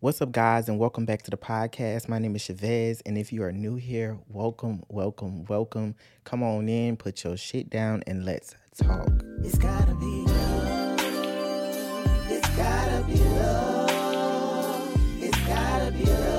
What's up, guys, and welcome back to the podcast. My name is Chavez, and if you are new here, welcome, welcome, welcome. Come on in, put your shit down, and let's talk. It's gotta be love. It's gotta be love. It's gotta be love.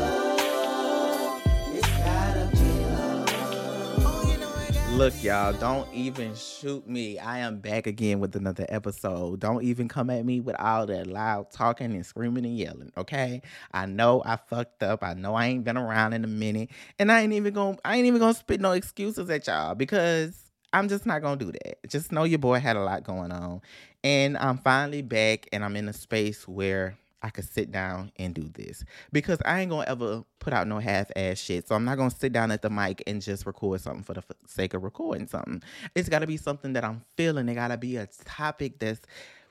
Look, y'all, don't even shoot me. I am back again with another episode. Don't even come at me with all that loud talking and screaming and yelling, okay? I know I fucked up. I know I ain't been around in a minute. And I ain't even gonna I ain't even gonna spit no excuses at y'all because I'm just not gonna do that. Just know your boy had a lot going on. And I'm finally back and I'm in a space where I could sit down and do this. Because I ain't gonna ever put out no half ass shit. So I'm not gonna sit down at the mic and just record something for the f- sake of recording something. It's gotta be something that I'm feeling. It gotta be a topic that's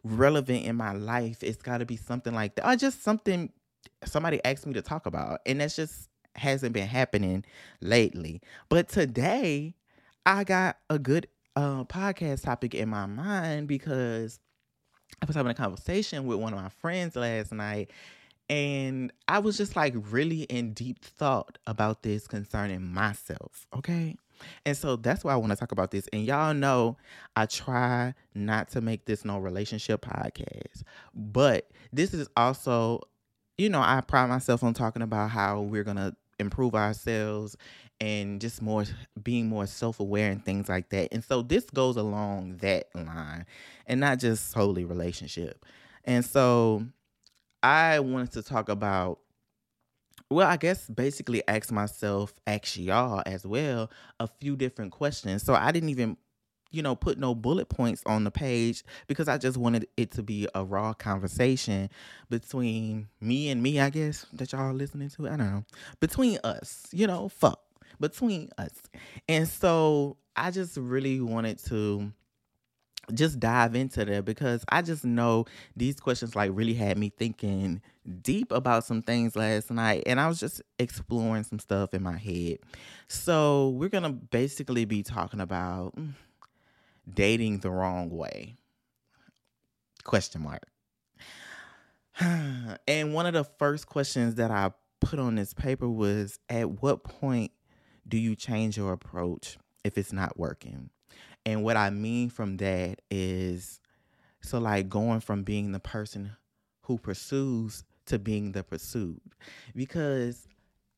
relevant in my life. It's gotta be something like that. Or just something somebody asked me to talk about. And that's just hasn't been happening lately. But today I got a good uh, podcast topic in my mind because I was having a conversation with one of my friends last night, and I was just like really in deep thought about this concerning myself. Okay. And so that's why I want to talk about this. And y'all know I try not to make this no relationship podcast, but this is also, you know, I pride myself on talking about how we're going to improve ourselves and just more being more self-aware and things like that. And so this goes along that line and not just solely relationship. And so I wanted to talk about well, I guess basically ask myself, ask y'all as well, a few different questions. So I didn't even, you know, put no bullet points on the page because I just wanted it to be a raw conversation between me and me, I guess, that y'all listening to. I don't know. Between us, you know, fuck between us. And so I just really wanted to just dive into that because I just know these questions like really had me thinking deep about some things last night and I was just exploring some stuff in my head. So, we're going to basically be talking about dating the wrong way. Question mark. And one of the first questions that I put on this paper was at what point do you change your approach if it's not working? And what I mean from that is so like going from being the person who pursues to being the pursued. Because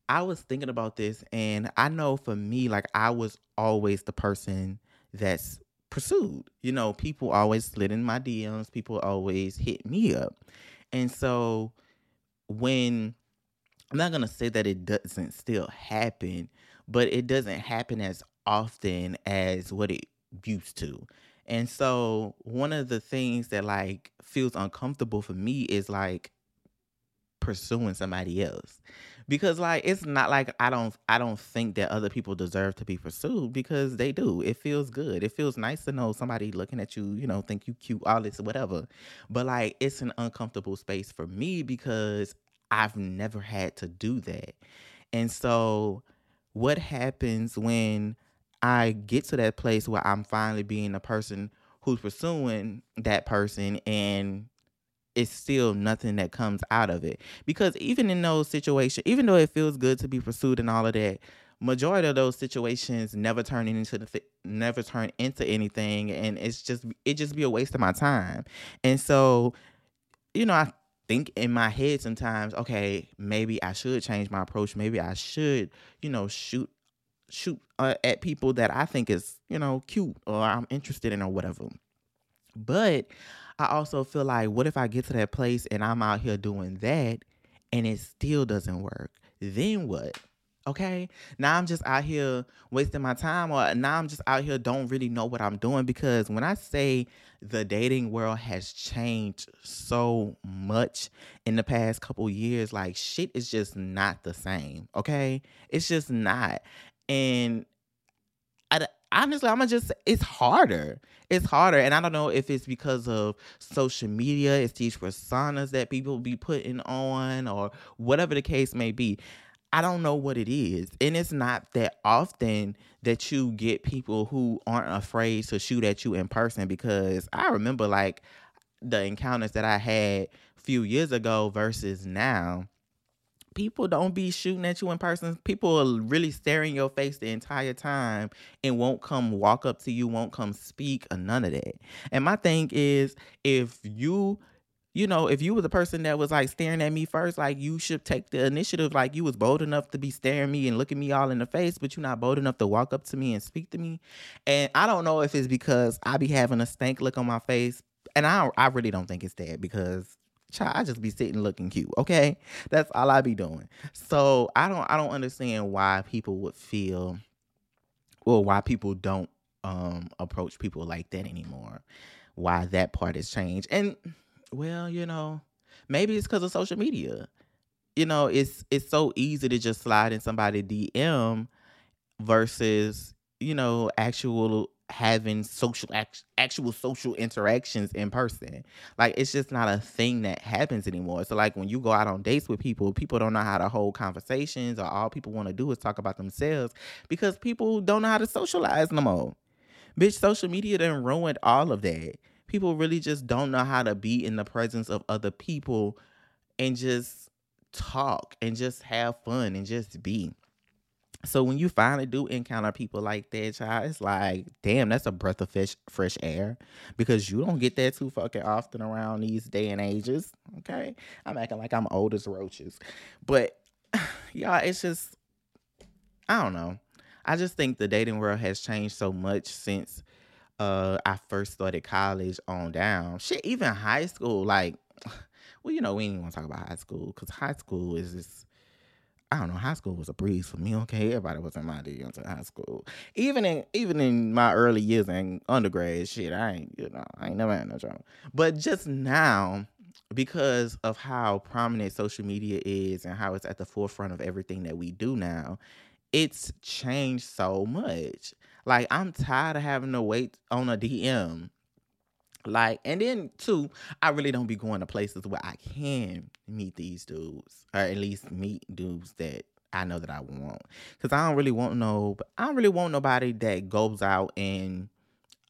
I was thinking about this and I know for me, like I was always the person that's pursued. You know, people always slid in my DMs, people always hit me up. And so when I'm not gonna say that it doesn't still happen, but it doesn't happen as often as what it used to. And so one of the things that like feels uncomfortable for me is like pursuing somebody else. Because like it's not like I don't I don't think that other people deserve to be pursued because they do. It feels good. It feels nice to know somebody looking at you, you know, think you cute, all this whatever. But like it's an uncomfortable space for me because I've never had to do that. And so what happens when I get to that place where I'm finally being a person who's pursuing that person and it's still nothing that comes out of it. Because even in those situations, even though it feels good to be pursued and all of that, majority of those situations never turn into the never turn into anything and it's just it just be a waste of my time. And so, you know, I think in my head sometimes, okay, maybe I should change my approach. Maybe I should, you know, shoot shoot uh, at people that I think is, you know, cute or I'm interested in or whatever. But I also feel like what if I get to that place and I'm out here doing that and it still doesn't work? Then what? Okay. Now I'm just out here wasting my time, or now I'm just out here don't really know what I'm doing because when I say the dating world has changed so much in the past couple years, like shit is just not the same. Okay. It's just not. And I, honestly, I'm gonna just, it's harder. It's harder. And I don't know if it's because of social media, it's these personas that people be putting on, or whatever the case may be. I don't know what it is. And it's not that often that you get people who aren't afraid to shoot at you in person because I remember like the encounters that I had a few years ago versus now. people don't be shooting at you in person. People are really staring your face the entire time and won't come walk up to you, won't come speak or none of that. And my thing is if you you know, if you were the person that was like staring at me first, like you should take the initiative. Like you was bold enough to be staring me and looking me all in the face, but you're not bold enough to walk up to me and speak to me. And I don't know if it's because I be having a stank look on my face, and I I really don't think it's that because child, I just be sitting looking cute. Okay, that's all I be doing. So I don't I don't understand why people would feel, well, why people don't um approach people like that anymore. Why that part has changed and well, you know, maybe it's because of social media. You know, it's it's so easy to just slide in somebody DM versus you know actual having social actual social interactions in person. Like it's just not a thing that happens anymore. So like when you go out on dates with people, people don't know how to hold conversations or all people want to do is talk about themselves because people don't know how to socialize no more. Bitch, social media done ruined all of that people really just don't know how to be in the presence of other people and just talk and just have fun and just be. So when you finally do encounter people like that, child, it's like, damn, that's a breath of fresh fresh air because you don't get that too fucking often around these day and ages. Okay, I'm acting like I'm old as roaches, but y'all, it's just, I don't know. I just think the dating world has changed so much since uh I first started college on down. Shit, even high school, like well, you know, we ain't want to talk about high school because high school is just I don't know. High school was a breeze for me. Okay, everybody was in my day into high school. Even in even in my early years in undergrad, shit, I ain't you know I ain't never had no trouble. But just now, because of how prominent social media is and how it's at the forefront of everything that we do now, it's changed so much. Like I'm tired of having to wait on a DM. Like, and then too, I really don't be going to places where I can meet these dudes, or at least meet dudes that I know that I want. Cause I don't really want no, I don't really want nobody that goes out and,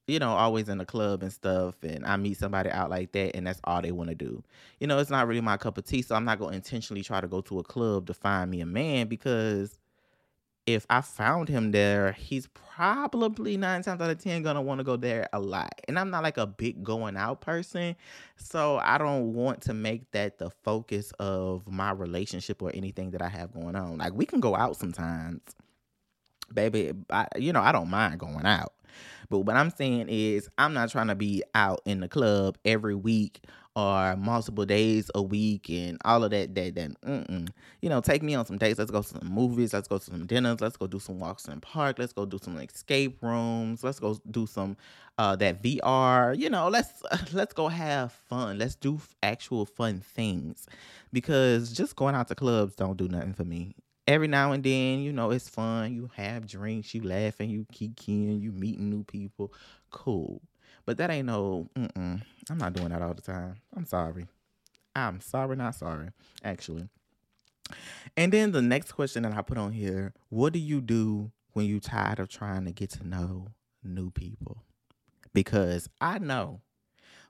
you know, always in the club and stuff. And I meet somebody out like that, and that's all they want to do. You know, it's not really my cup of tea. So I'm not gonna intentionally try to go to a club to find me a man because if I found him there, he's probably nine times out of ten gonna want to go there a lot. And I'm not like a big going out person, so I don't want to make that the focus of my relationship or anything that I have going on. Like we can go out sometimes, baby. I, you know, I don't mind going out. But what I'm saying is, I'm not trying to be out in the club every week or multiple days a week and all of that. That you know, take me on some dates. Let's go to some movies. Let's go to some dinners. Let's go do some walks in the park. Let's go do some escape rooms. Let's go do some uh that VR. You know, let's let's go have fun. Let's do actual fun things because just going out to clubs don't do nothing for me every now and then, you know, it's fun. You have drinks, you laughing, you kikiing, you meeting new people. Cool. But that ain't no. I'm not doing that all the time. I'm sorry. I'm sorry, not sorry, actually. And then the next question that I put on here what do you do when you're tired of trying to get to know new people? Because I know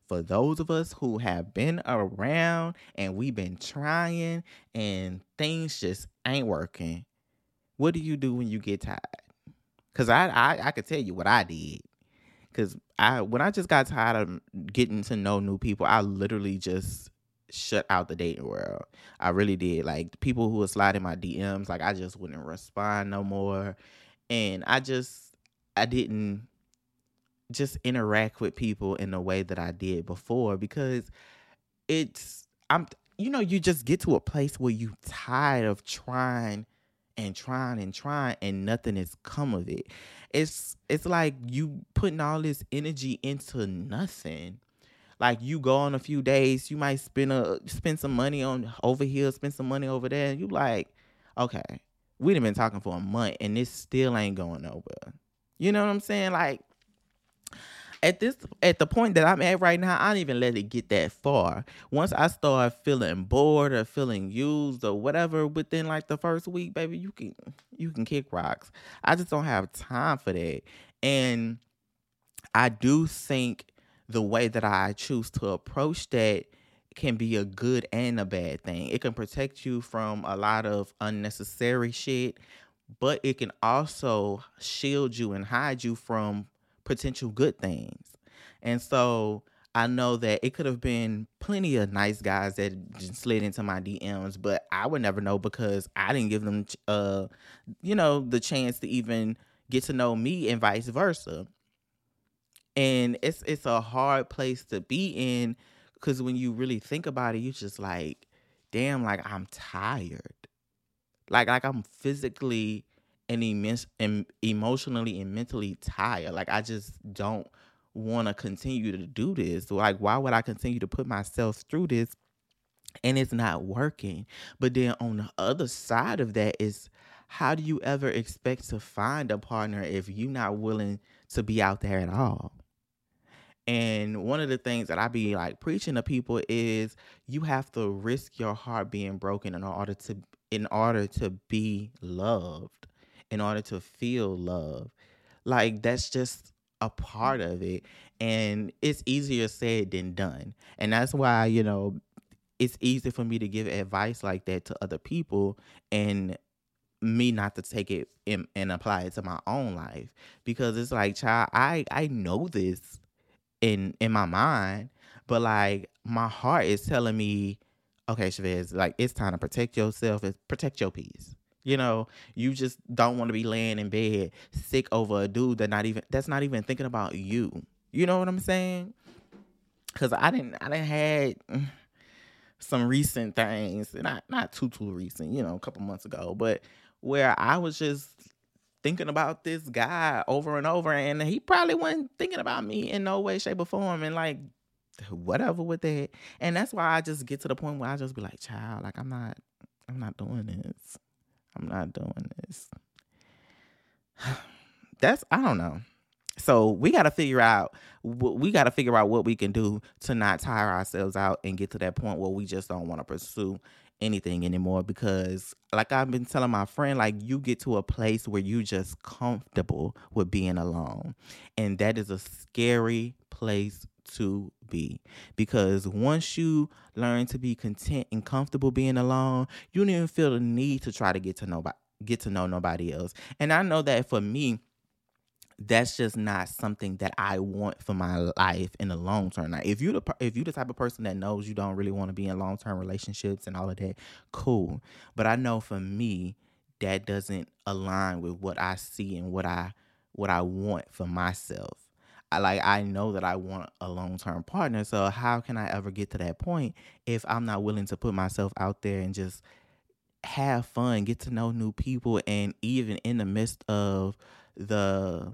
for those of us who have been around and we've been trying and things just ain't working, what do you do when you get tired? Cause I I, I could tell you what I did. Cause I when I just got tired of getting to know new people, I literally just shut out the dating world. I really did. Like people who would slide in my DMs, like I just wouldn't respond no more. And I just I didn't just interact with people in the way that I did before because it's I'm you know, you just get to a place where you tired of trying and trying and trying and nothing has come of it. It's it's like you putting all this energy into nothing. Like you go on a few days, you might spend a spend some money on over here, spend some money over there, and you like, okay, we've been talking for a month and this still ain't going nowhere. You know what I'm saying? Like at this at the point that I'm at right now, I don't even let it get that far. Once I start feeling bored or feeling used or whatever within like the first week, baby, you can you can kick rocks. I just don't have time for that. And I do think the way that I choose to approach that can be a good and a bad thing. It can protect you from a lot of unnecessary shit, but it can also shield you and hide you from potential good things. And so I know that it could have been plenty of nice guys that just slid into my DMs, but I would never know because I didn't give them, uh, you know, the chance to even get to know me and vice versa. And it's it's a hard place to be in because when you really think about it, you just like, damn, like I'm tired, like like I'm physically and, immense, and emotionally and mentally tired. Like I just don't want to continue to do this. Like, why would I continue to put myself through this and it's not working? But then on the other side of that is how do you ever expect to find a partner if you're not willing to be out there at all? And one of the things that I be like preaching to people is you have to risk your heart being broken in order to in order to be loved, in order to feel love. Like that's just a part of it and it's easier said than done. And that's why you know it's easy for me to give advice like that to other people and me not to take it and, and apply it to my own life. Because it's like child i i know this in in my mind but like my heart is telling me okay Chavez, like it's time to protect yourself and protect your peace you know, you just don't want to be laying in bed sick over a dude that not even that's not even thinking about you. You know what I'm saying? Cause I didn't I didn't had some recent things, not not too too recent, you know, a couple months ago, but where I was just thinking about this guy over and over, and he probably wasn't thinking about me in no way, shape, or form, and like whatever with that. And that's why I just get to the point where I just be like, child, like I'm not, I'm not doing this. I'm not doing this. That's I don't know. So we got to figure out we got to figure out what we can do to not tire ourselves out and get to that point where we just don't want to pursue anything anymore because like I've been telling my friend like you get to a place where you just comfortable with being alone and that is a scary place to be because once you learn to be content and comfortable being alone you don't even feel the need to try to get to nobody get to know nobody else and i know that for me that's just not something that I want for my life in the long term. Now, if you the if you the type of person that knows you don't really want to be in long term relationships and all of that, cool. But I know for me, that doesn't align with what I see and what I what I want for myself. Like I know that I want a long-term partner. So how can I ever get to that point if I'm not willing to put myself out there and just have fun, get to know new people and even in the midst of the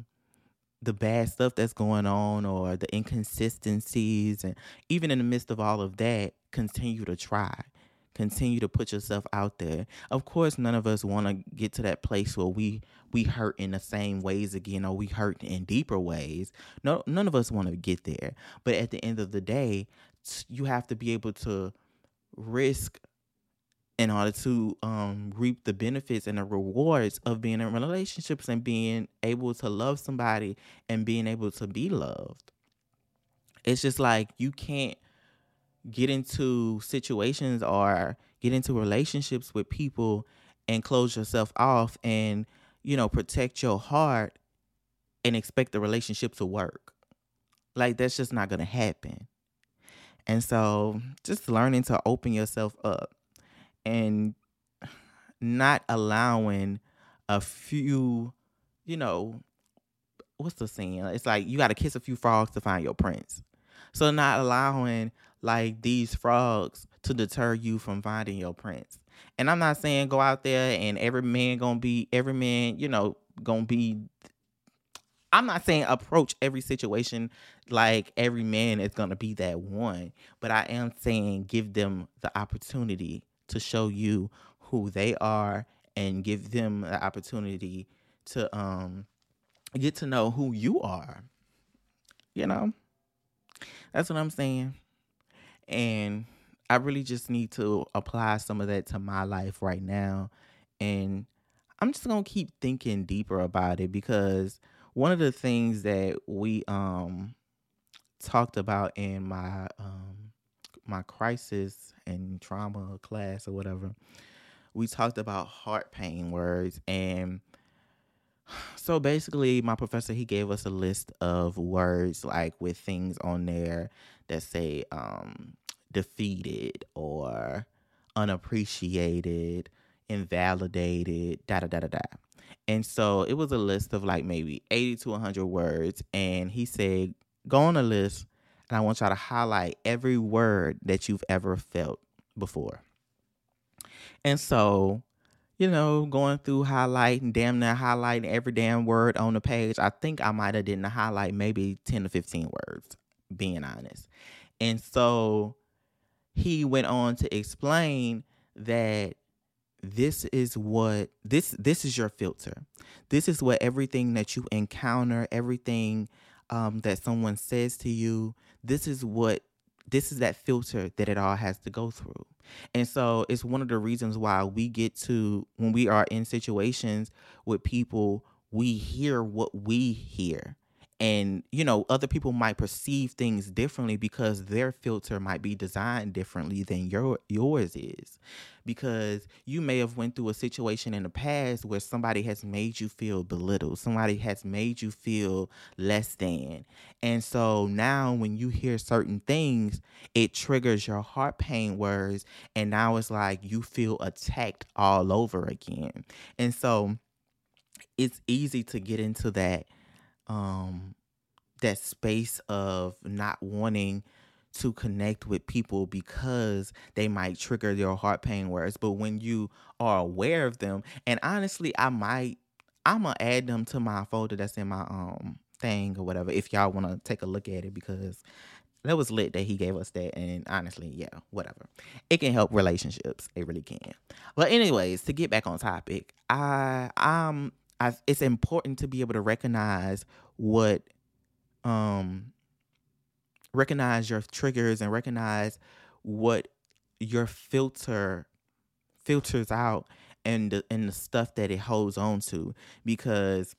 the bad stuff that's going on or the inconsistencies and even in the midst of all of that continue to try continue to put yourself out there of course none of us want to get to that place where we we hurt in the same ways again or we hurt in deeper ways no none of us want to get there. But at the end of the day you have to be able to risk in order to um, reap the benefits and the rewards of being in relationships and being able to love somebody and being able to be loved. It's just like you can't get into situations or get into relationships with people and close yourself off and you know protect your heart and expect the relationship to work. Like that's just not going to happen. And so just learning to open yourself up and not allowing a few you know what's the saying? It's like you got to kiss a few frogs to find your prince. So not allowing like these frogs to deter you from finding your prince. And I'm not saying go out there and every man gonna be every man, you know, gonna be I'm not saying approach every situation like every man is going to be that one, but I am saying give them the opportunity to show you who they are and give them the opportunity to um get to know who you are. You know? That's what I'm saying. And I really just need to apply some of that to my life right now. And I'm just going to keep thinking deeper about it because one of the things that we um talked about in my um my crisis and trauma class or whatever, we talked about heart pain words and so basically my professor he gave us a list of words like with things on there that say um defeated or unappreciated invalidated da da da da da and so it was a list of like maybe 80 to 100 words and he said go on a list and i want y'all to highlight every word that you've ever felt before and so you know, going through highlighting, damn near highlighting every damn word on the page. I think I might have didn't highlight maybe 10 to 15 words, being honest. And so he went on to explain that this is what this this is your filter. This is what everything that you encounter, everything um, that someone says to you, this is what this is that filter that it all has to go through. And so it's one of the reasons why we get to, when we are in situations with people, we hear what we hear and you know other people might perceive things differently because their filter might be designed differently than your yours is. Because you may have went through a situation in the past where somebody has made you feel belittled somebody has made you feel less than. And so now when you hear certain things it triggers your heart pain words and now it's like you feel attacked all over again. And so it's easy to get into that um that space of not wanting to connect with people because they might trigger your heart pain words but when you are aware of them and honestly i might i'm gonna add them to my folder that's in my um thing or whatever if y'all want to take a look at it because that was lit that he gave us that and honestly yeah whatever. It can help relationships it really can. But anyways to get back on topic i i'm I, it's important to be able to recognize what um recognize your triggers and recognize what your filter filters out and the, and the stuff that it holds on to. Because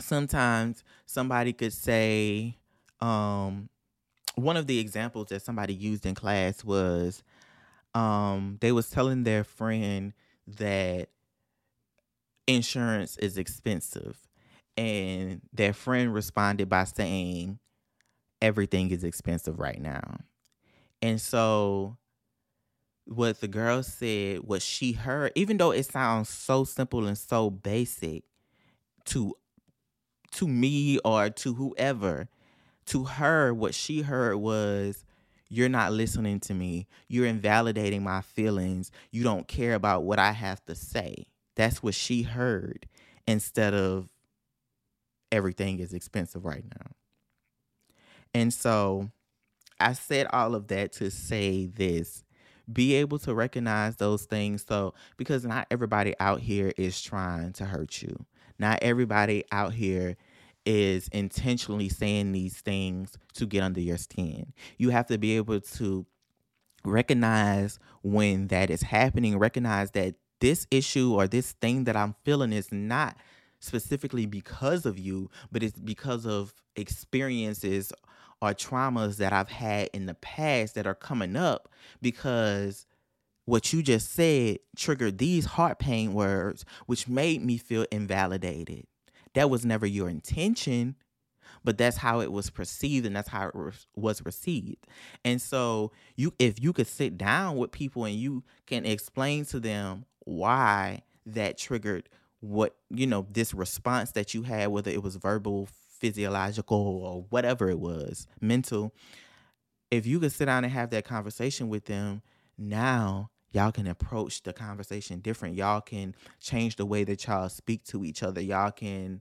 sometimes somebody could say um one of the examples that somebody used in class was um they was telling their friend that insurance is expensive. And their friend responded by saying everything is expensive right now. And so what the girl said what she heard even though it sounds so simple and so basic to to me or to whoever to her what she heard was you're not listening to me. You're invalidating my feelings. You don't care about what i have to say that's what she heard instead of everything is expensive right now. And so I said all of that to say this be able to recognize those things. So, because not everybody out here is trying to hurt you, not everybody out here is intentionally saying these things to get under your skin. You have to be able to recognize when that is happening, recognize that this issue or this thing that I'm feeling is not specifically because of you, but it's because of experiences or traumas that I've had in the past that are coming up because what you just said triggered these heart pain words, which made me feel invalidated. That was never your intention, but that's how it was perceived and that's how it was received. And so, you if you could sit down with people and you can explain to them why that triggered what you know this response that you had whether it was verbal physiological or whatever it was mental. If you could sit down and have that conversation with them now y'all can approach the conversation different. Y'all can change the way that y'all speak to each other. Y'all can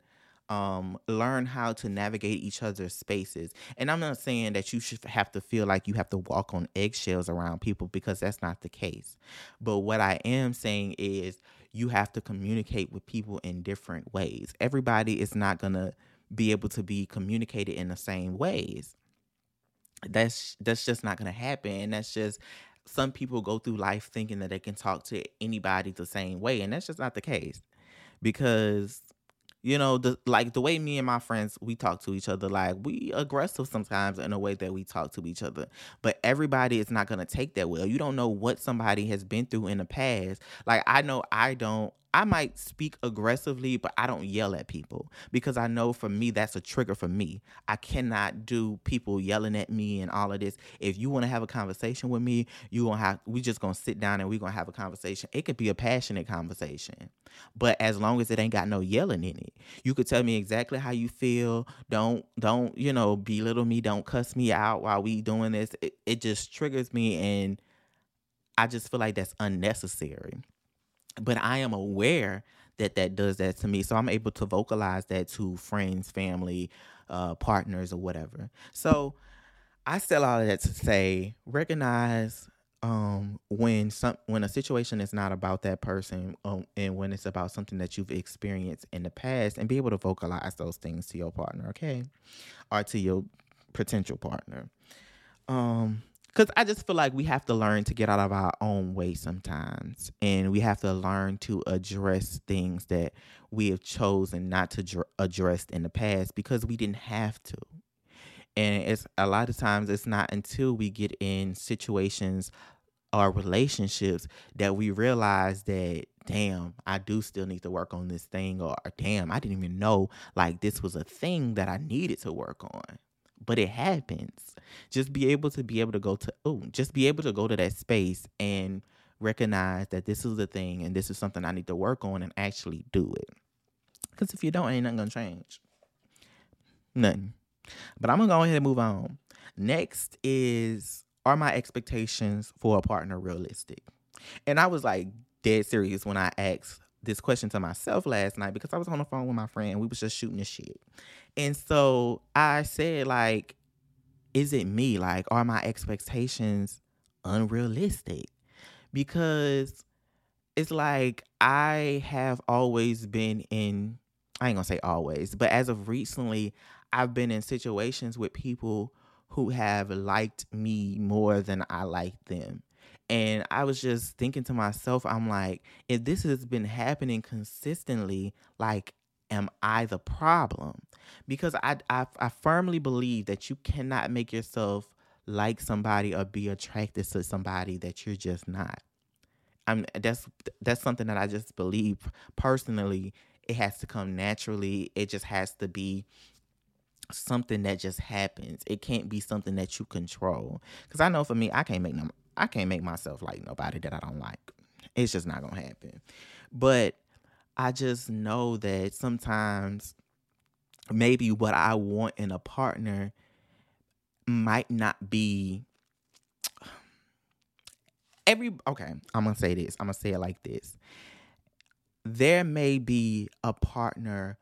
um, learn how to navigate each other's spaces. And I'm not saying that you should have to feel like you have to walk on eggshells around people because that's not the case. But what I am saying is you have to communicate with people in different ways. Everybody is not going to be able to be communicated in the same ways. That's that's just not going to happen and that's just some people go through life thinking that they can talk to anybody the same way and that's just not the case. Because You know, the like the way me and my friends we talk to each other, like we aggressive sometimes in a way that we talk to each other. But everybody is not gonna take that well. You don't know what somebody has been through in the past. Like I know I don't I might speak aggressively, but I don't yell at people because I know for me that's a trigger for me. I cannot do people yelling at me and all of this. If you want to have a conversation with me, you gonna have we just gonna sit down and we gonna have a conversation. It could be a passionate conversation, but as long as it ain't got no yelling in it, you could tell me exactly how you feel. Don't don't you know belittle me. Don't cuss me out while we doing this. It, it just triggers me and I just feel like that's unnecessary but I am aware that that does that to me. So I'm able to vocalize that to friends, family, uh, partners, or whatever. So I sell all of that to say recognize um, when some when a situation is not about that person um, and when it's about something that you've experienced in the past and be able to vocalize those things to your partner, okay, or to your potential partner. Um, because I just feel like we have to learn to get out of our own way sometimes, and we have to learn to address things that we have chosen not to dr- address in the past because we didn't have to. And it's a lot of times it's not until we get in situations or relationships that we realize that damn, I do still need to work on this thing, or damn, I didn't even know like this was a thing that I needed to work on but it happens. Just be able to be able to go to oh, just be able to go to that space and recognize that this is the thing and this is something I need to work on and actually do it. Because if you don't, ain't nothing gonna change. Nothing. But I'm gonna go ahead and move on. Next is are my expectations for a partner realistic? And I was like dead serious when I asked this question to myself last night because I was on the phone with my friend. We was just shooting the shit. And so I said, like, is it me? Like, are my expectations unrealistic? Because it's like I have always been in, I ain't gonna say always, but as of recently, I've been in situations with people who have liked me more than I like them. And I was just thinking to myself, I'm like, if this has been happening consistently, like, am I the problem? Because I, I, I firmly believe that you cannot make yourself like somebody or be attracted to somebody that you're just not. I'm that's that's something that I just believe personally. It has to come naturally. It just has to be something that just happens. It can't be something that you control. Because I know for me, I can't make no I can't make myself like nobody that I don't like. It's just not gonna happen. But I just know that sometimes maybe what I want in a partner might not be every okay, I'm gonna say this. I'm gonna say it like this. There may be a partner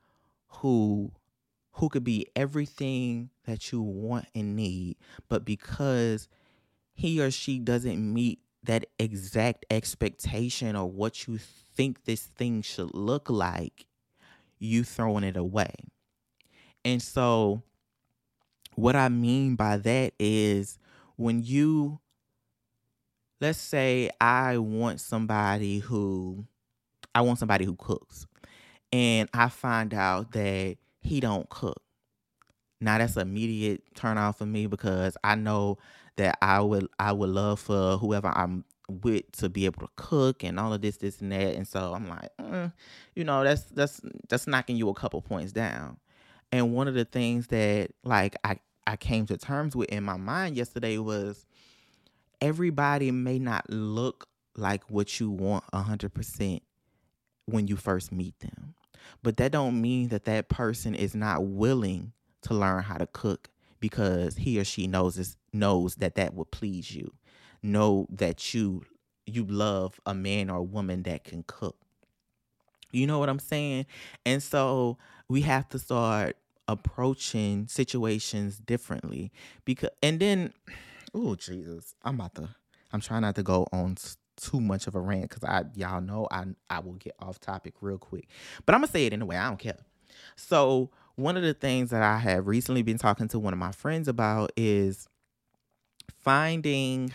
who who could be everything that you want and need, but because he or she doesn't meet that exact expectation or what you think this thing should look like, you throwing it away. And so, what I mean by that is when you, let's say, I want somebody who, I want somebody who cooks, and I find out that he don't cook. Now that's an immediate turn off for me because I know that I would I would love for whoever I'm with to be able to cook and all of this, this and that. And so I'm like, mm, you know, that's that's that's knocking you a couple points down. And one of the things that like I I came to terms with in my mind yesterday was everybody may not look like what you want a hundred percent when you first meet them. But that don't mean that that person is not willing to learn how to cook because he or she knows knows that that would please you. Know that you you love a man or a woman that can cook. You know what I'm saying? And so we have to start approaching situations differently because and then oh Jesus, I'm about to I'm trying not to go on too much of a rant because I y'all know I I will get off topic real quick. But I'm gonna say it anyway. I don't care. So one of the things that I have recently been talking to one of my friends about is finding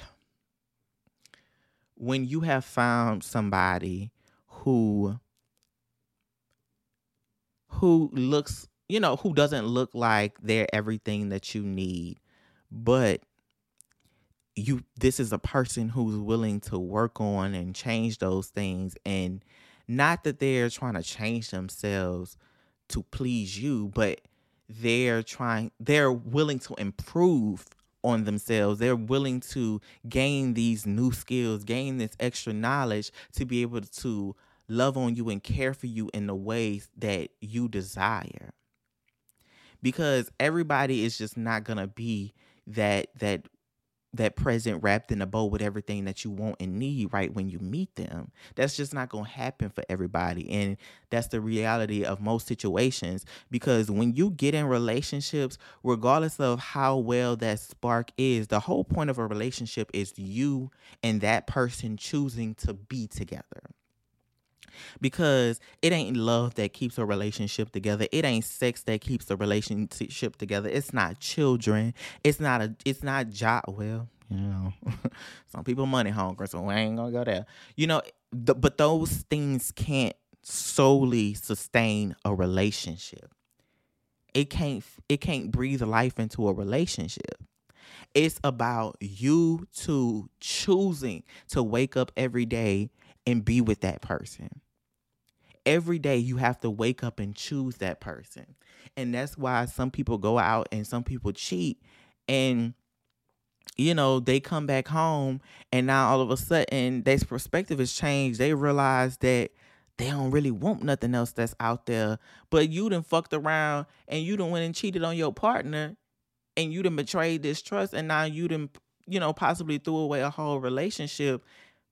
when you have found somebody who who looks, you know, who doesn't look like they're everything that you need, but you this is a person who's willing to work on and change those things and not that they're trying to change themselves to please you, but they're trying they're willing to improve on themselves. They're willing to gain these new skills, gain this extra knowledge to be able to love on you and care for you in the ways that you desire. Because everybody is just not going to be that that that present wrapped in a bow with everything that you want and need right when you meet them. That's just not going to happen for everybody. And that's the reality of most situations because when you get in relationships, regardless of how well that spark is, the whole point of a relationship is you and that person choosing to be together because it ain't love that keeps a relationship together. It ain't sex that keeps a relationship together. It's not children. It's not a. It's not job. Well, you know, some people money hungry, so I ain't gonna go there. You know, but those things can't solely sustain a relationship. It can't. It can't breathe life into a relationship. It's about you two choosing to wake up every day and be with that person. Every day you have to wake up and choose that person. And that's why some people go out and some people cheat and you know, they come back home and now all of a sudden their perspective has changed. They realize that they don't really want nothing else that's out there. But you done fucked around and you done went and cheated on your partner and you done betrayed this trust and now you done, you know, possibly threw away a whole relationship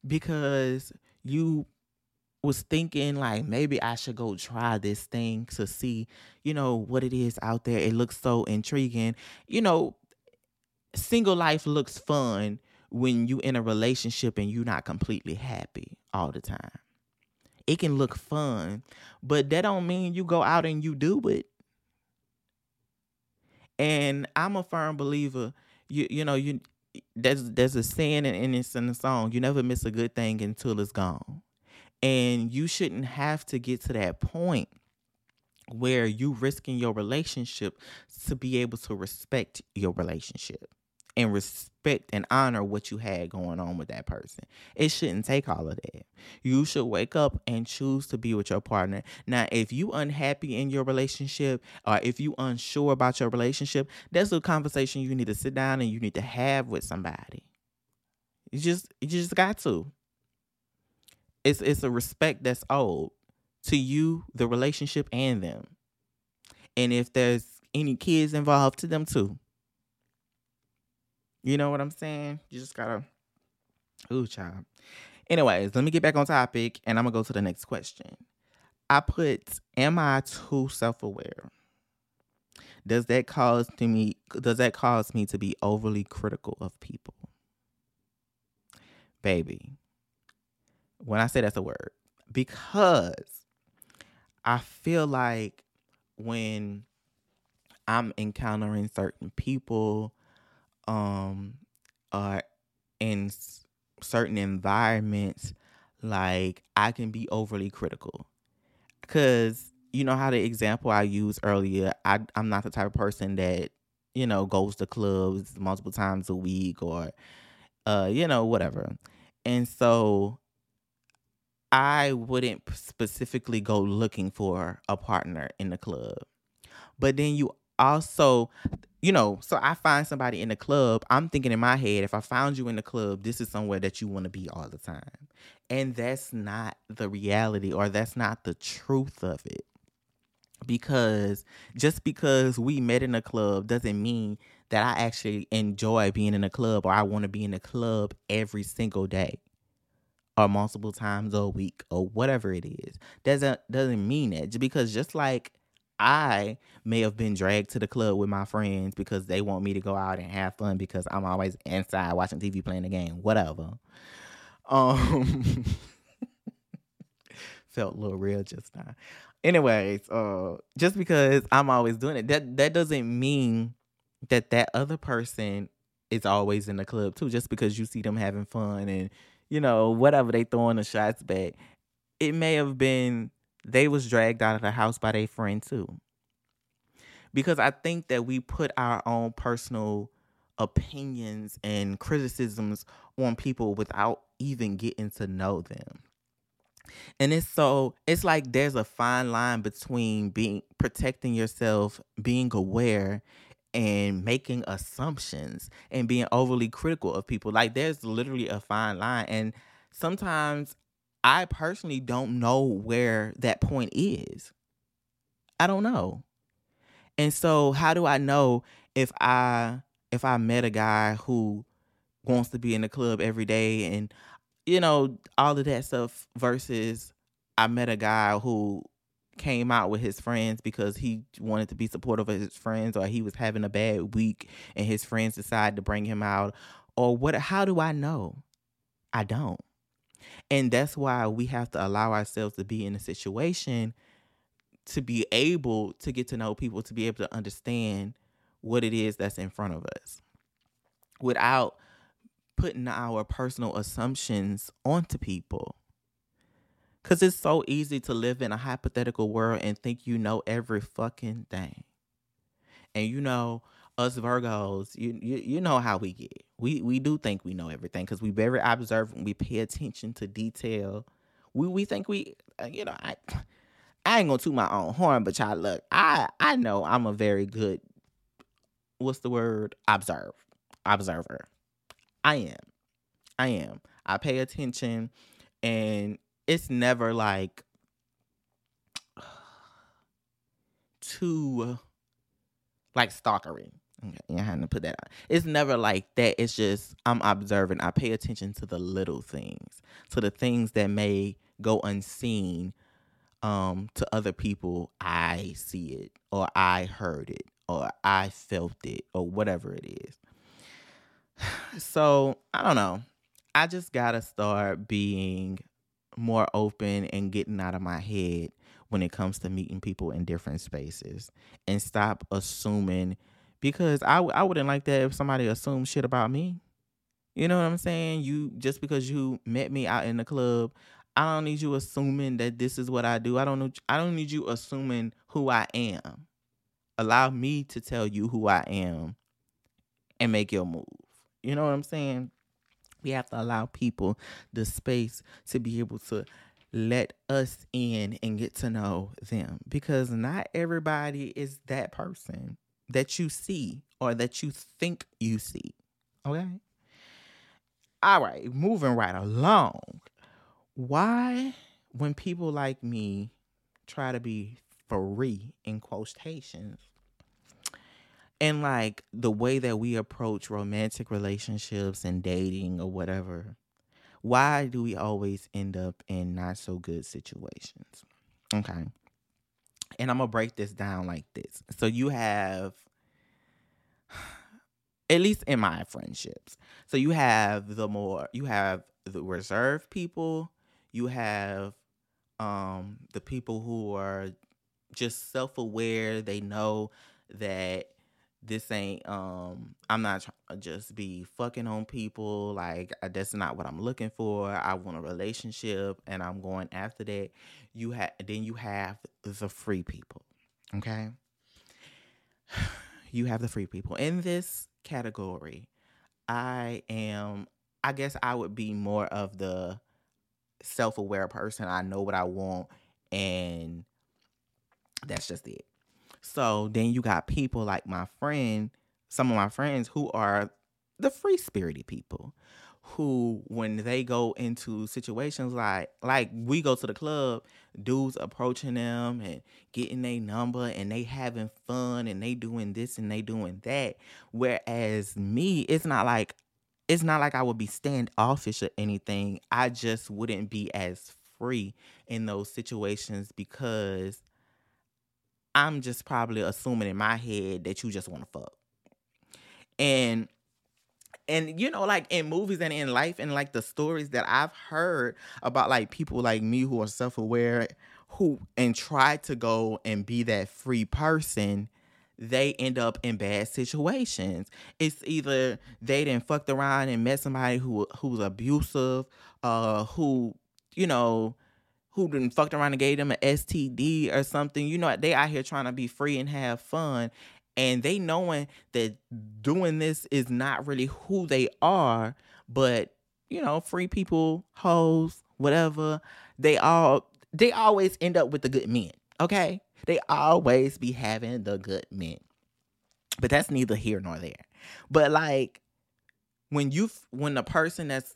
because you was thinking like maybe I should go try this thing to see, you know, what it is out there. It looks so intriguing. You know, single life looks fun when you in a relationship and you're not completely happy all the time. It can look fun, but that don't mean you go out and you do it. And I'm a firm believer, you you know, you there's there's a saying and it's in the song, you never miss a good thing until it's gone. And you shouldn't have to get to that point where you risking your relationship to be able to respect your relationship and respect and honor what you had going on with that person. It shouldn't take all of that. You should wake up and choose to be with your partner. Now, if you unhappy in your relationship or if you unsure about your relationship, that's a conversation you need to sit down and you need to have with somebody. You just you just got to. It's it's a respect that's owed to you, the relationship, and them. And if there's any kids involved, to them too. You know what I'm saying? You just gotta, ooh, child. Anyways, let me get back on topic, and I'm gonna go to the next question. I put, am I too self-aware? Does that cause to me? Does that cause me to be overly critical of people? Baby, when I say that's a word, because I feel like when I'm encountering certain people, um, or in certain environments, like I can be overly critical. Cause you know how the example I used earlier, I I'm not the type of person that, you know, goes to clubs multiple times a week or uh, you know, whatever. And so I wouldn't specifically go looking for a partner in the club. But then you also, you know, so I find somebody in the club, I'm thinking in my head, if I found you in the club, this is somewhere that you want to be all the time. And that's not the reality or that's not the truth of it. Because just because we met in a club doesn't mean that I actually enjoy being in a club or I want to be in a club every single day or multiple times a week or whatever it is. Doesn't doesn't mean that. Because just like I may have been dragged to the club with my friends because they want me to go out and have fun because I'm always inside watching TV playing the game, whatever. Um felt a little real just now. Anyways, uh just because I'm always doing it, that that doesn't mean that that other person is always in the club too just because you see them having fun and you know, whatever they throwing the shots back. It may have been they was dragged out of the house by their friend too. Because I think that we put our own personal opinions and criticisms on people without even getting to know them. And it's so it's like there's a fine line between being protecting yourself, being aware and making assumptions and being overly critical of people. Like there's literally a fine line and sometimes I personally don't know where that point is. I don't know. And so how do I know if I if I met a guy who wants to be in the club every day and you know all of that stuff versus I met a guy who came out with his friends because he wanted to be supportive of his friends or he was having a bad week and his friends decided to bring him out or what how do I know? I don't. And that's why we have to allow ourselves to be in a situation to be able to get to know people, to be able to understand what it is that's in front of us without putting our personal assumptions onto people. Because it's so easy to live in a hypothetical world and think you know every fucking thing. And you know, us Virgos, you you, you know how we get. We we do think we know everything because we very observant. We pay attention to detail. We we think we, uh, you know, I I ain't gonna toot my own horn, but y'all look, I I know I'm a very good. What's the word? Observe, observer. I am, I am. I pay attention, and it's never like too like stalkery. Okay, you had to put that on. It's never like that. It's just I'm observing. I pay attention to the little things, to the things that may go unseen um, to other people. I see it, or I heard it, or I felt it, or whatever it is. So I don't know. I just gotta start being more open and getting out of my head when it comes to meeting people in different spaces and stop assuming because I I wouldn't like that if somebody assumed shit about me. You know what I'm saying? You just because you met me out in the club, I don't need you assuming that this is what I do. I don't know I don't need you assuming who I am. Allow me to tell you who I am and make your move. You know what I'm saying? We have to allow people the space to be able to let us in and get to know them because not everybody is that person that you see or that you think you see. Okay? All right, moving right along. Why, when people like me try to be free in quotations, and like the way that we approach romantic relationships and dating or whatever, why do we always end up in not so good situations? Okay. And I'm to break this down like this. So you have at least in my friendships. So you have the more you have the reserved people, you have um the people who are just self-aware, they know that this ain't um i'm not trying to just be fucking on people like uh, that's not what i'm looking for. I want a relationship and i'm going after that. You have then you have the free people okay? You have the free people. In this category i am i guess i would be more of the self-aware person. I know what i want and that's just it so then you got people like my friend, some of my friends who are the free spirited people who when they go into situations like like we go to the club dudes approaching them and getting their number and they having fun and they doing this and they doing that. Whereas me it's not like it's not like I would be standoffish or anything. I just wouldn't be as free in those situations because I'm just probably assuming in my head that you just want to fuck. And and you know like in movies and in life and like the stories that I've heard about like people like me who are self-aware who and try to go and be that free person they end up in bad situations. It's either they didn't fucked around and met somebody who who's abusive, uh, who, you know, who didn't fucked around and gave them an STD or something. You know, they out here trying to be free and have fun. And they knowing that doing this is not really who they are, but you know, free people, hoes, whatever, they all they always end up with the good men. Okay? They always be having the good men. But that's neither here nor there. But like when you when the person that's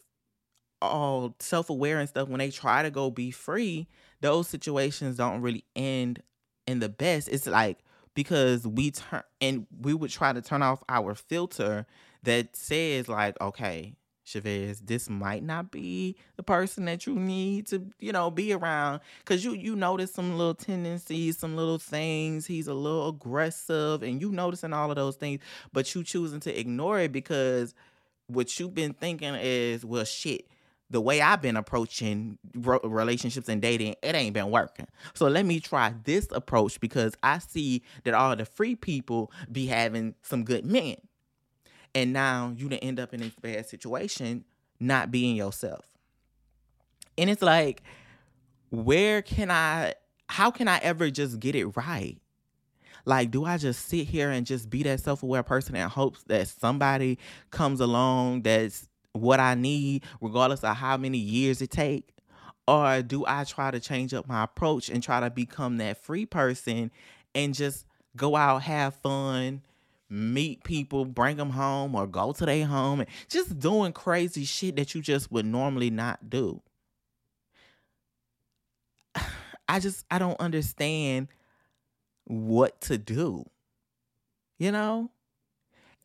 all self-aware and stuff when they try to go be free those situations don't really end in the best it's like because we turn and we would try to turn off our filter that says like okay Chavez, this might not be the person that you need to, you know, be around. Cause you you notice some little tendencies, some little things. He's a little aggressive, and you noticing all of those things, but you choosing to ignore it because what you've been thinking is, well, shit, the way I've been approaching relationships and dating, it ain't been working. So let me try this approach because I see that all the free people be having some good men. And now you didn't end up in this bad situation, not being yourself. And it's like, where can I, how can I ever just get it right? Like, do I just sit here and just be that self aware person in hopes that somebody comes along that's what I need, regardless of how many years it take? Or do I try to change up my approach and try to become that free person and just go out, have fun, meet people, bring them home, or go to their home and just doing crazy shit that you just would normally not do? I just I don't understand what to do. You know?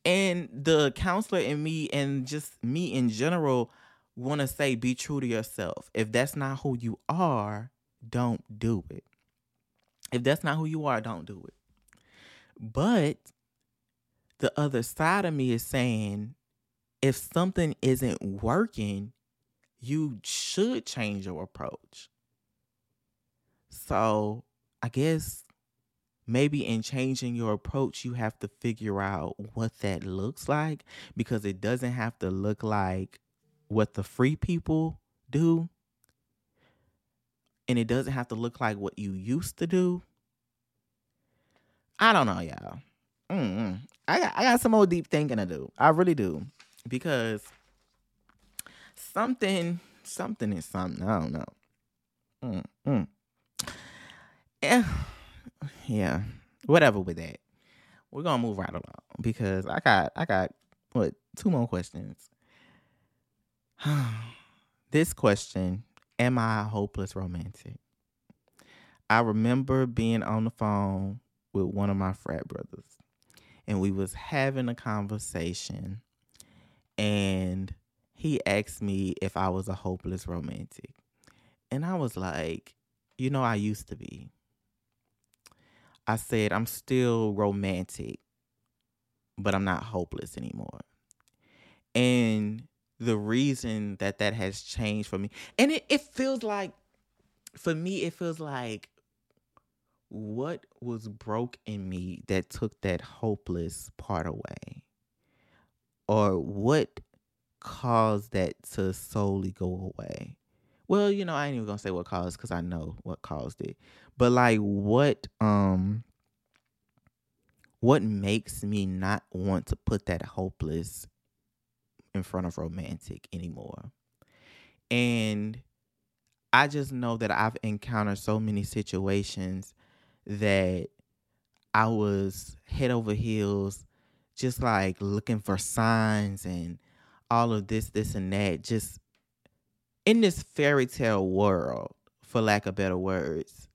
And the counselor and me and just me in general want to say be true to yourself. If that's not who you are, don't do it. If that's not who you are, don't do it. But the other side of me is saying if something isn't working, you should change your approach. So I guess maybe in changing your approach, you have to figure out what that looks like because it doesn't have to look like what the free people do. And it doesn't have to look like what you used to do. I don't know, y'all. Mm-mm. I got, I got some more deep thinking to do. I really do. Because something, something is something. I don't know. Mm-mm. Yeah yeah, whatever with that. We're gonna move right along because I got I got what two more questions. this question: Am I a hopeless romantic? I remember being on the phone with one of my frat brothers, and we was having a conversation, and he asked me if I was a hopeless romantic, and I was like, you know, I used to be. I said, I'm still romantic, but I'm not hopeless anymore. And the reason that that has changed for me, and it, it feels like, for me, it feels like what was broke in me that took that hopeless part away? Or what caused that to solely go away? Well, you know, I ain't even gonna say what caused because I know what caused it. But like what um what makes me not want to put that hopeless in front of romantic anymore? And I just know that I've encountered so many situations that I was head over heels, just like looking for signs and all of this, this, and that, just in this fairy tale world, for lack of better words,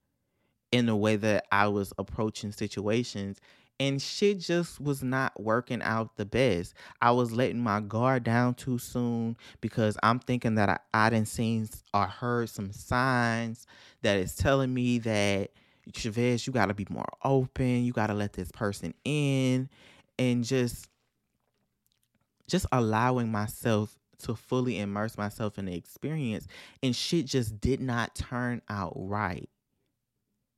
in the way that I was approaching situations. And shit just was not working out the best. I was letting my guard down too soon because I'm thinking that I, I didn't seen or heard some signs that is telling me that Chavez, you got to be more open. You got to let this person in and just just allowing myself to fully immerse myself in the experience and shit just did not turn out right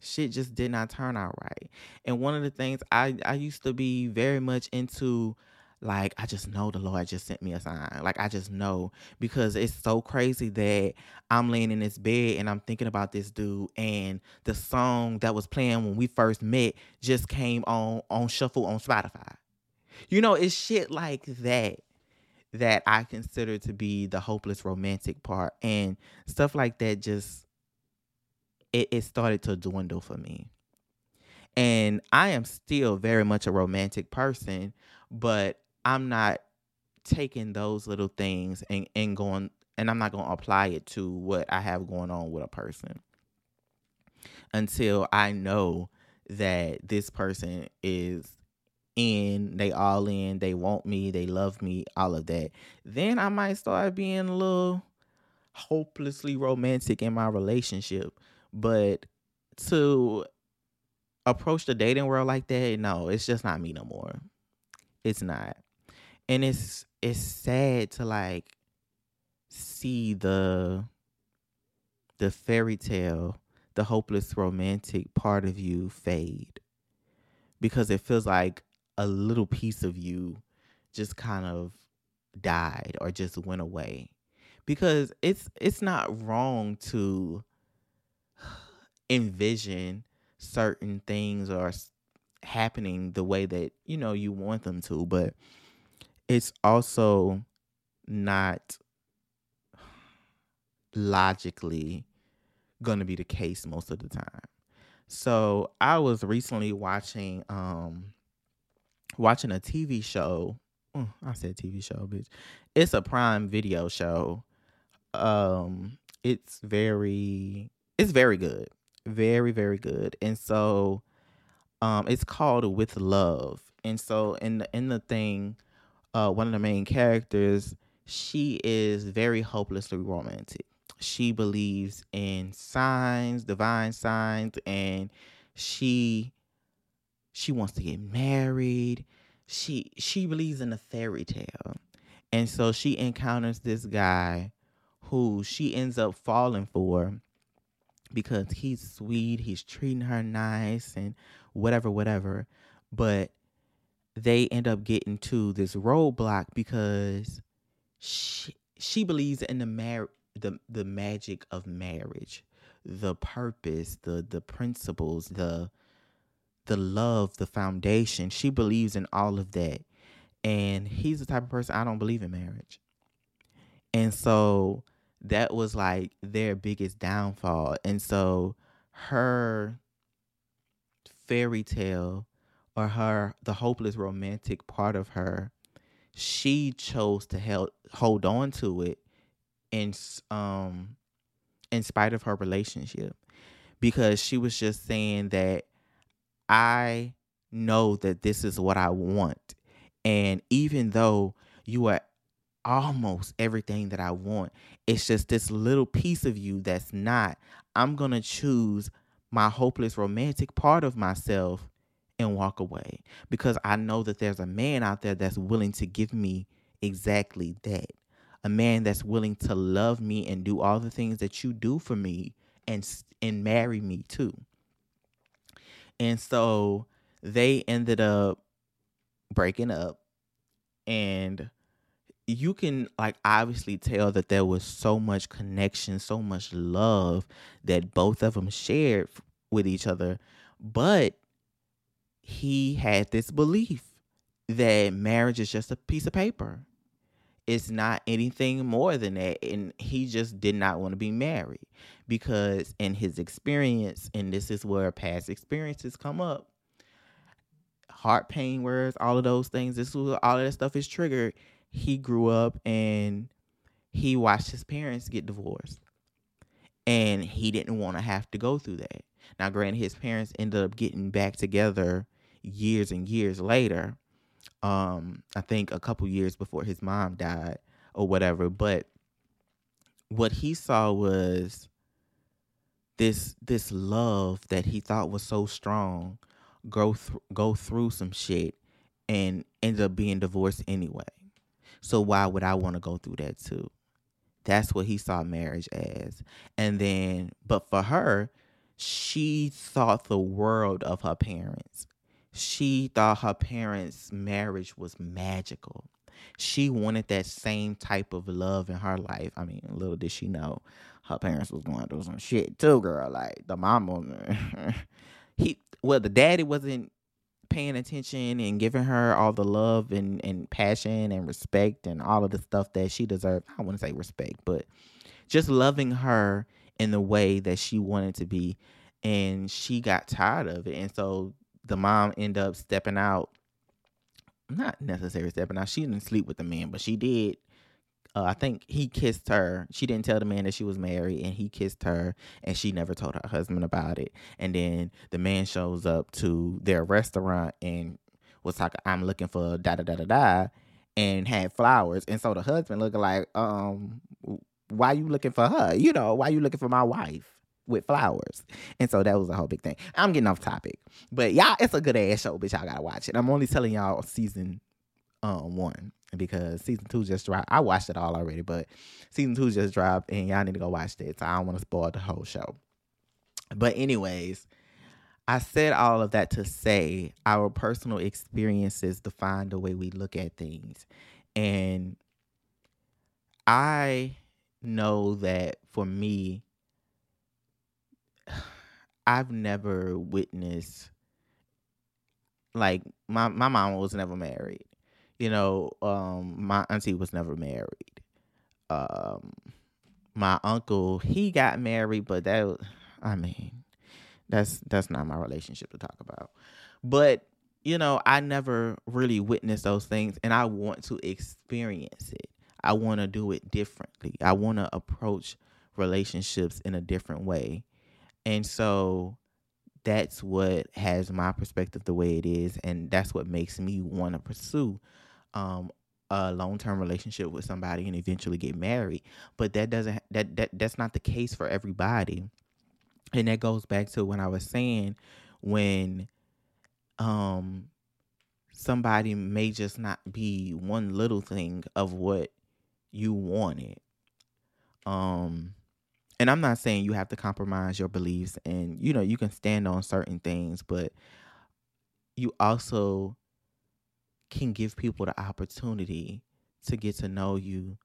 shit just did not turn out right and one of the things i i used to be very much into like I just know the Lord just sent me a sign. Like I just know because it's so crazy that I'm laying in this bed and I'm thinking about this dude and the song that was playing when we first met just came on on shuffle on Spotify. You know, it's shit like that that I consider to be the hopeless romantic part and stuff like that just it, it started to dwindle for me. And I am still very much a romantic person, but I'm not taking those little things and, and going and I'm not going to apply it to what I have going on with a person until I know that this person is in, they all in, they want me, they love me, all of that. Then I might start being a little hopelessly romantic in my relationship. But to approach the dating world like that, no, it's just not me no more. It's not and it's it's sad to like see the the fairy tale, the hopeless romantic part of you fade because it feels like a little piece of you just kind of died or just went away because it's it's not wrong to envision certain things or happening the way that you know you want them to but it's also not logically going to be the case most of the time. So I was recently watching um watching a TV show. Oh, I said TV show, bitch. It's a Prime Video show. Um it's very it's very good. Very very good. And so um it's called With Love. And so in the in the thing uh, one of the main characters, she is very hopelessly romantic. She believes in signs, divine signs, and she she wants to get married. She she believes in a fairy tale. And so she encounters this guy who she ends up falling for because he's sweet, he's treating her nice and whatever, whatever. But they end up getting to this roadblock because she she believes in the mar- the the magic of marriage, the purpose, the the principles, the the love, the foundation. She believes in all of that. And he's the type of person I don't believe in marriage. And so that was like their biggest downfall. And so her fairy tale or her the hopeless romantic part of her she chose to help hold on to it in um in spite of her relationship because she was just saying that I know that this is what I want and even though you are almost everything that I want it's just this little piece of you that's not I'm going to choose my hopeless romantic part of myself and walk away because I know that there's a man out there that's willing to give me exactly that. A man that's willing to love me and do all the things that you do for me and and marry me too. And so they ended up breaking up and you can like obviously tell that there was so much connection, so much love that both of them shared with each other, but he had this belief that marriage is just a piece of paper. It's not anything more than that. And he just did not want to be married because, in his experience, and this is where past experiences come up heart pain words, all of those things, this was all of that stuff is triggered. He grew up and he watched his parents get divorced. And he didn't want to have to go through that. Now, granted, his parents ended up getting back together years and years later. Um, I think a couple years before his mom died or whatever. But what he saw was this this love that he thought was so strong go th- go through some shit and end up being divorced anyway. So why would I want to go through that too? That's what he saw marriage as. And then but for her, she thought the world of her parents she thought her parents' marriage was magical. She wanted that same type of love in her life. I mean, little did she know her parents was going through some shit too, girl. Like the mama, he well, the daddy wasn't paying attention and giving her all the love and, and passion and respect and all of the stuff that she deserved. I wouldn't say respect, but just loving her in the way that she wanted to be. And she got tired of it. And so the mom end up stepping out. Not necessarily stepping out. She didn't sleep with the man, but she did uh, I think he kissed her. She didn't tell the man that she was married, and he kissed her, and she never told her husband about it. And then the man shows up to their restaurant and was like, "I'm looking for da da da da da," and had flowers. And so the husband looking like, "Um, why you looking for her? You know, why you looking for my wife?" With flowers. And so that was a whole big thing. I'm getting off topic. But y'all, it's a good ass show, bitch. Y'all gotta watch it. I'm only telling y'all season um one because season two just dropped. I watched it all already, but season two just dropped, and y'all need to go watch that. So I don't want to spoil the whole show. But anyways, I said all of that to say our personal experiences define the way we look at things, and I know that for me, I've never witnessed like my my mom was never married you know, um, my auntie was never married. Um, my uncle, he got married, but that, I mean, that's that's not my relationship to talk about. But you know, I never really witnessed those things, and I want to experience it. I want to do it differently. I want to approach relationships in a different way, and so that's what has my perspective the way it is, and that's what makes me want to pursue um, a long-term relationship with somebody and eventually get married. But that doesn't that, that that's not the case for everybody. And that goes back to when i was saying when um somebody may just not be one little thing of what you wanted. Um and i'm not saying you have to compromise your beliefs and you know you can stand on certain things but you also can give people the opportunity to get to know you,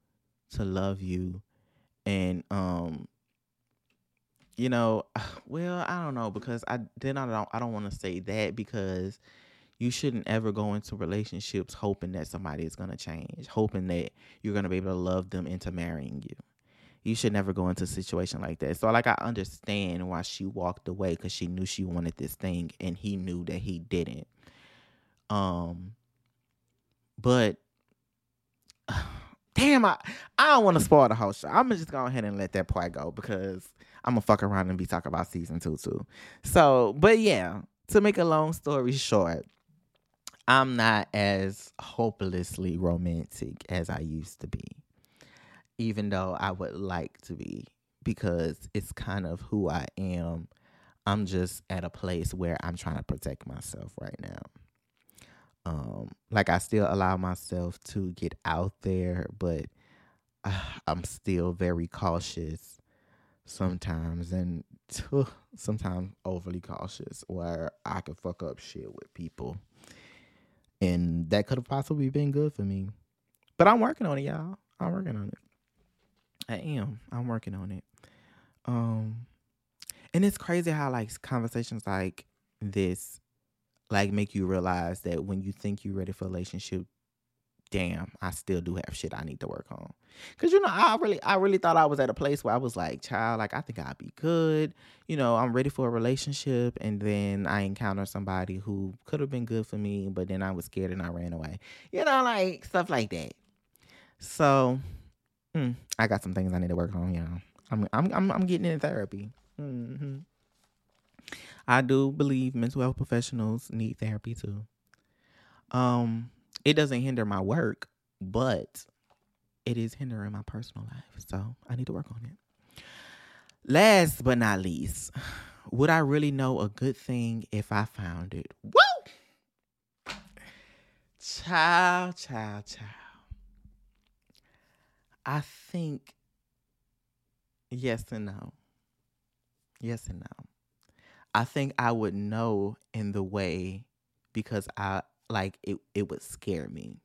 to love you, and um, you know, well, I don't know because I then I don't I don't want to say that because you shouldn't ever go into relationships hoping that somebody is going to change, hoping that you're going to be able to love them into marrying you. You should never go into a situation like that. So like I understand why she walked away cuz she knew she wanted this thing and he knew that he didn't. Um but damn, I I don't want to spoil the whole show. I'm gonna just go ahead and let that part go because I'm gonna fuck around and be talking about season two too. So, but yeah, to make a long story short, I'm not as hopelessly romantic as I used to be, even though I would like to be because it's kind of who I am. I'm just at a place where I'm trying to protect myself right now um like I still allow myself to get out there, but uh, I'm still very cautious sometimes and sometimes overly cautious where I could fuck up shit with people. And that could have possibly been good for me. But I'm working on it, y'all. I'm working on it. I am. I'm working on it. Um and it's crazy how like conversations like this like make you realize that when you think you're ready for a relationship, damn, I still do have shit I need to work on. Cause you know, I really I really thought I was at a place where I was like, child, like I think I'd be good. You know, I'm ready for a relationship. And then I encounter somebody who could have been good for me, but then I was scared and I ran away. You know, like stuff like that. So mm, I got some things I need to work on, y'all. I'm I'm I'm, I'm getting in therapy. Mm-hmm. I do believe mental health professionals need therapy too. Um, it doesn't hinder my work, but it is hindering my personal life. So I need to work on it. Last but not least, would I really know a good thing if I found it? Woo! Child, child, child. I think yes and no. Yes and no. I think I would know in the way because I like it it would scare me.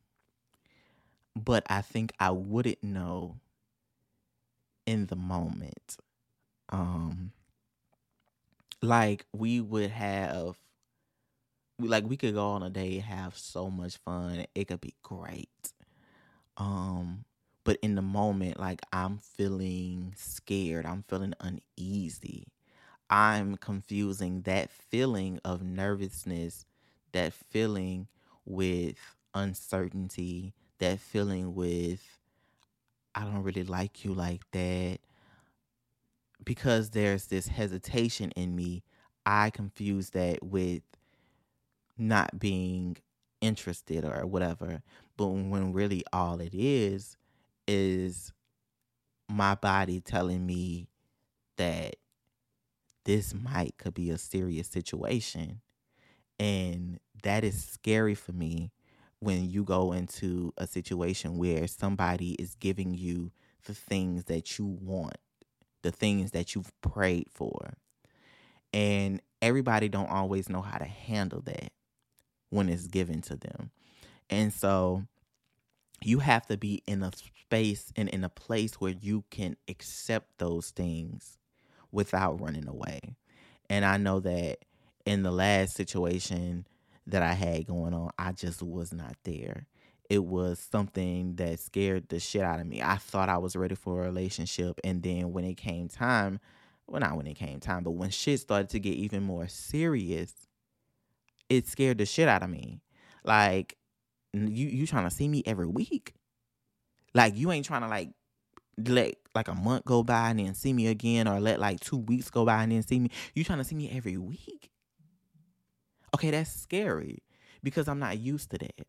But I think I wouldn't know in the moment. Um like we would have like we could go on a day have so much fun. It could be great. Um but in the moment like I'm feeling scared. I'm feeling uneasy. I'm confusing that feeling of nervousness, that feeling with uncertainty, that feeling with I don't really like you like that. Because there's this hesitation in me, I confuse that with not being interested or whatever. But when really all it is is my body telling me that this might could be a serious situation. And that is scary for me when you go into a situation where somebody is giving you the things that you want, the things that you've prayed for. And everybody don't always know how to handle that when it's given to them. And so you have to be in a space and in a place where you can accept those things without running away. And I know that in the last situation that I had going on, I just was not there. It was something that scared the shit out of me. I thought I was ready for a relationship. And then when it came time, well, not when it came time, but when shit started to get even more serious, it scared the shit out of me. Like, you you trying to see me every week? Like, you ain't trying to like let like a month go by and then see me again, or let like two weeks go by and then see me. You trying to see me every week? Okay, that's scary because I'm not used to that.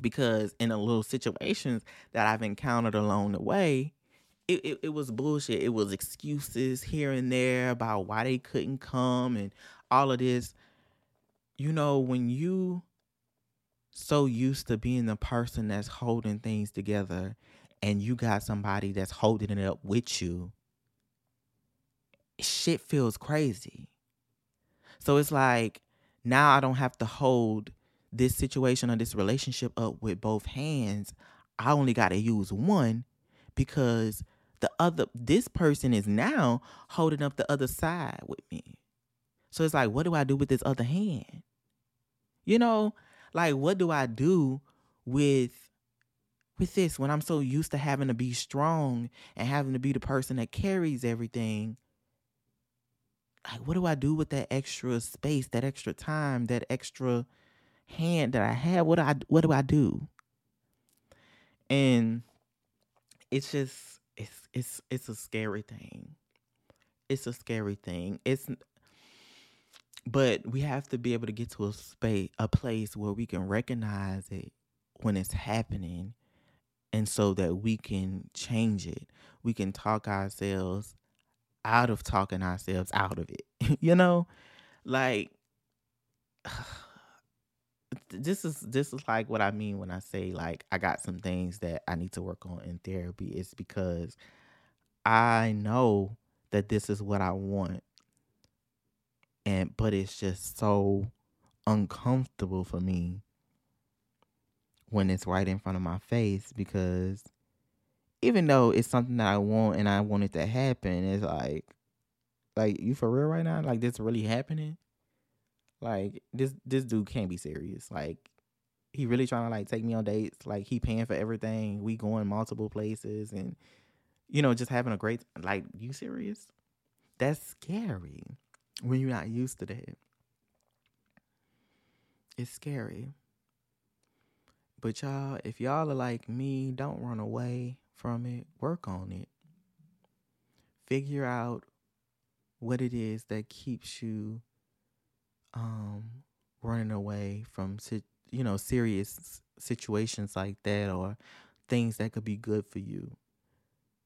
Because in the little situations that I've encountered along the way, it, it, it was bullshit. It was excuses here and there about why they couldn't come and all of this. You know, when you so used to being the person that's holding things together and you got somebody that's holding it up with you, shit feels crazy. So it's like now I don't have to hold this situation or this relationship up with both hands. I only got to use one because the other this person is now holding up the other side with me. So it's like what do I do with this other hand? You know, like what do I do with with this when I'm so used to having to be strong and having to be the person that carries everything? Like, what do I do with that extra space, that extra time, that extra hand that I have? What do I what do I do? And it's just it's it's it's a scary thing. It's a scary thing. It's but we have to be able to get to a space a place where we can recognize it when it's happening and so that we can change it. We can talk ourselves out of talking ourselves out of it. you know? Like this is this is like what I mean when I say like I got some things that I need to work on in therapy. It's because I know that this is what I want. And but it's just so uncomfortable for me when it's right in front of my face because even though it's something that I want and I want it to happen, it's like, like you for real right now? Like this really happening? Like this this dude can't be serious. Like he really trying to like take me on dates. Like he paying for everything. We going multiple places and you know just having a great like you serious? That's scary when you're not used to that. It's scary. But y'all, if y'all are like me, don't run away from it. Work on it. Figure out what it is that keeps you um running away from you know serious situations like that or things that could be good for you.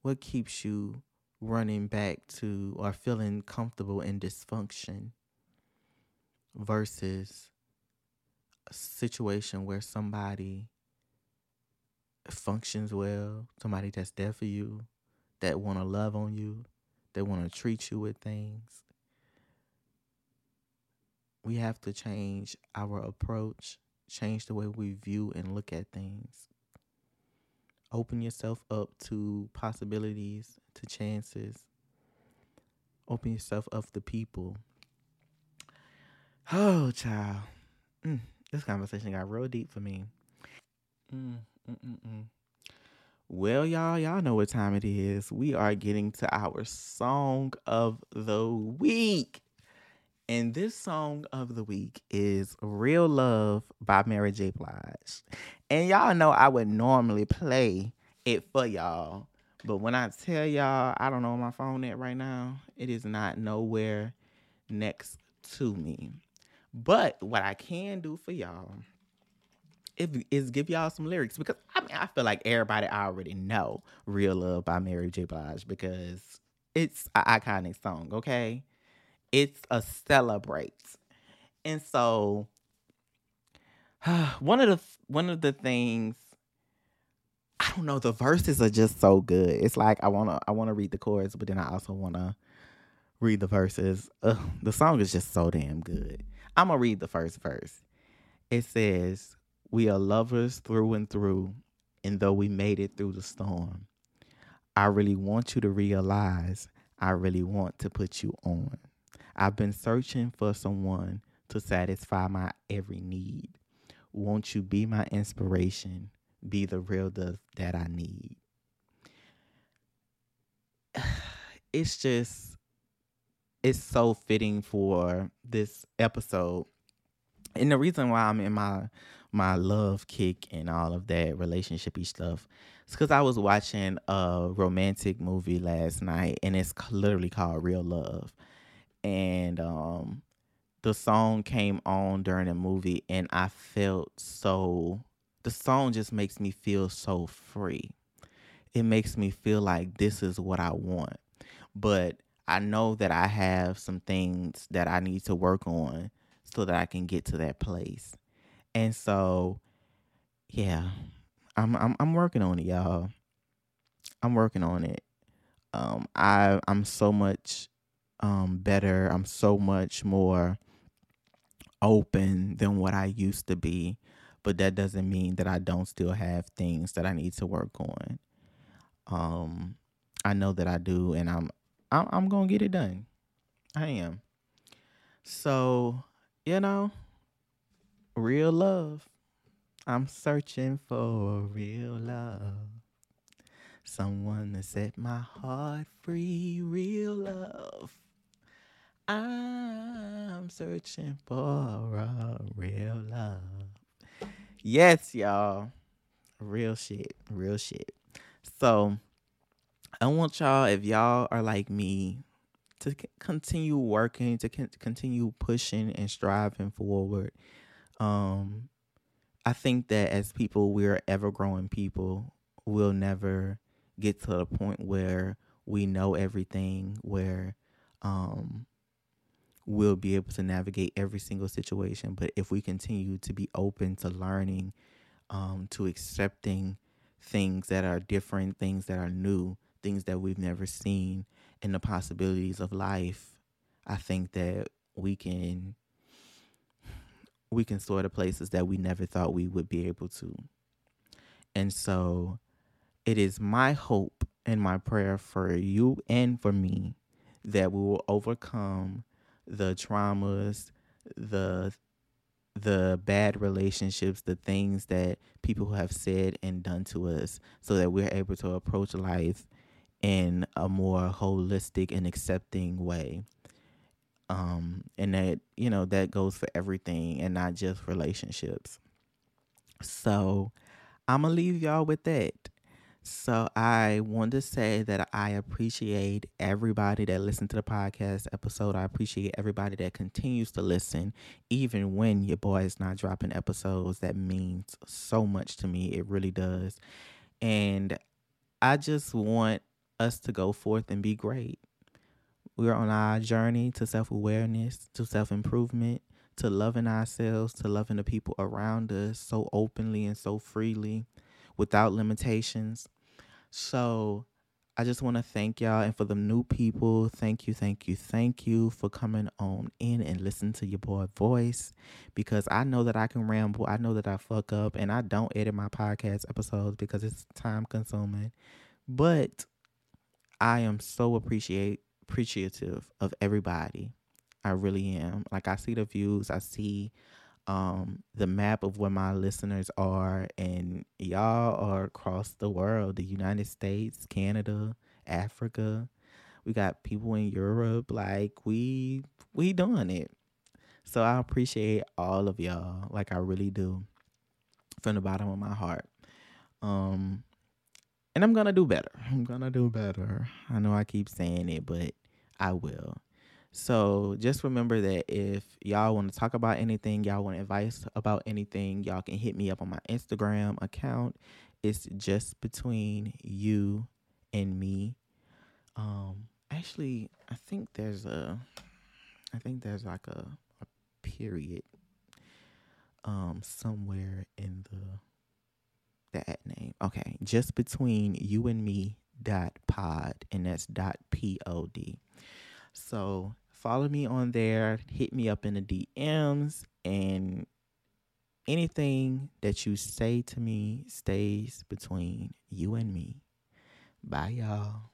What keeps you running back to or feeling comfortable in dysfunction versus a situation where somebody functions well, somebody that's there for you, that want to love on you, that want to treat you with things. we have to change our approach, change the way we view and look at things. Open yourself up to possibilities, to chances. Open yourself up to people. Oh, child. Mm, this conversation got real deep for me. Mm, mm, mm, mm. Well, y'all, y'all know what time it is. We are getting to our song of the week. And this song of the week is Real Love by Mary J. Blige. And y'all know I would normally play it for y'all. But when I tell y'all I don't know where my phone at right now, it is not nowhere next to me. But what I can do for y'all is give y'all some lyrics because I mean I feel like everybody already know "Real Love" by Mary J. Blige because it's an iconic song. Okay, it's a celebrate, and so one of the one of the things don't know the verses are just so good. It's like I wanna I wanna read the chords, but then I also wanna read the verses. Ugh, the song is just so damn good. I'm gonna read the first verse. It says we are lovers through and through, and though we made it through the storm, I really want you to realize I really want to put you on. I've been searching for someone to satisfy my every need. Won't you be my inspiration? Be the real love that I need. It's just, it's so fitting for this episode. And the reason why I'm in my my love kick and all of that relationshipy stuff. It's because I was watching a romantic movie last night, and it's literally called Real Love. And um, the song came on during the movie, and I felt so. The song just makes me feel so free. It makes me feel like this is what I want. But I know that I have some things that I need to work on so that I can get to that place. And so, yeah, I'm I'm I'm working on it, y'all. I'm working on it. Um, I I'm so much um better. I'm so much more open than what I used to be, but that doesn't mean that I don't still have things that I need to work on. Um, I know that I do, and I'm I'm, I'm gonna get it done. I am. So, you know, real love. I'm searching for real love. Someone to set my heart free, real love. I'm searching for a real love. Yes, y'all. Real shit. Real shit. So, I want y'all, if y'all are like me, to continue working, to continue pushing and striving forward um, I think that as people, we're ever growing people. We'll never get to the point where we know everything, where um, we'll be able to navigate every single situation. But if we continue to be open to learning, um, to accepting things that are different, things that are new, things that we've never seen, and the possibilities of life, I think that we can we can soar to places that we never thought we would be able to. And so it is my hope and my prayer for you and for me that we will overcome the traumas, the the bad relationships, the things that people have said and done to us so that we're able to approach life in a more holistic and accepting way um, and that you know that goes for everything and not just relationships. So I'm gonna leave y'all with that. So I want to say that I appreciate everybody that listened to the podcast episode. I appreciate everybody that continues to listen, even when your boy is not dropping episodes. That means so much to me. It really does. And I just want us to go forth and be great. We are on our journey to self awareness, to self improvement, to loving ourselves, to loving the people around us so openly and so freely without limitations. So I just want to thank y'all. And for the new people, thank you, thank you, thank you for coming on in and listen to your boy voice because I know that I can ramble. I know that I fuck up and I don't edit my podcast episodes because it's time consuming. But I am so appreciate appreciative of everybody. I really am. Like I see the views, I see um, the map of where my listeners are, and y'all are across the world the United States, Canada, Africa. We got people in Europe. Like, we, we doing it. So I appreciate all of y'all. Like, I really do from the bottom of my heart. Um, and I'm gonna do better. I'm gonna do better. I know I keep saying it, but I will. So just remember that if y'all want to talk about anything, y'all want advice about anything, y'all can hit me up on my Instagram account. It's just between you and me. Um actually I think there's a I think there's like a, a period um somewhere in the that name. Okay, just between you and me dot pod and that's dot p o d. So follow me on there, hit me up in the DMs, and anything that you say to me stays between you and me. Bye, y'all.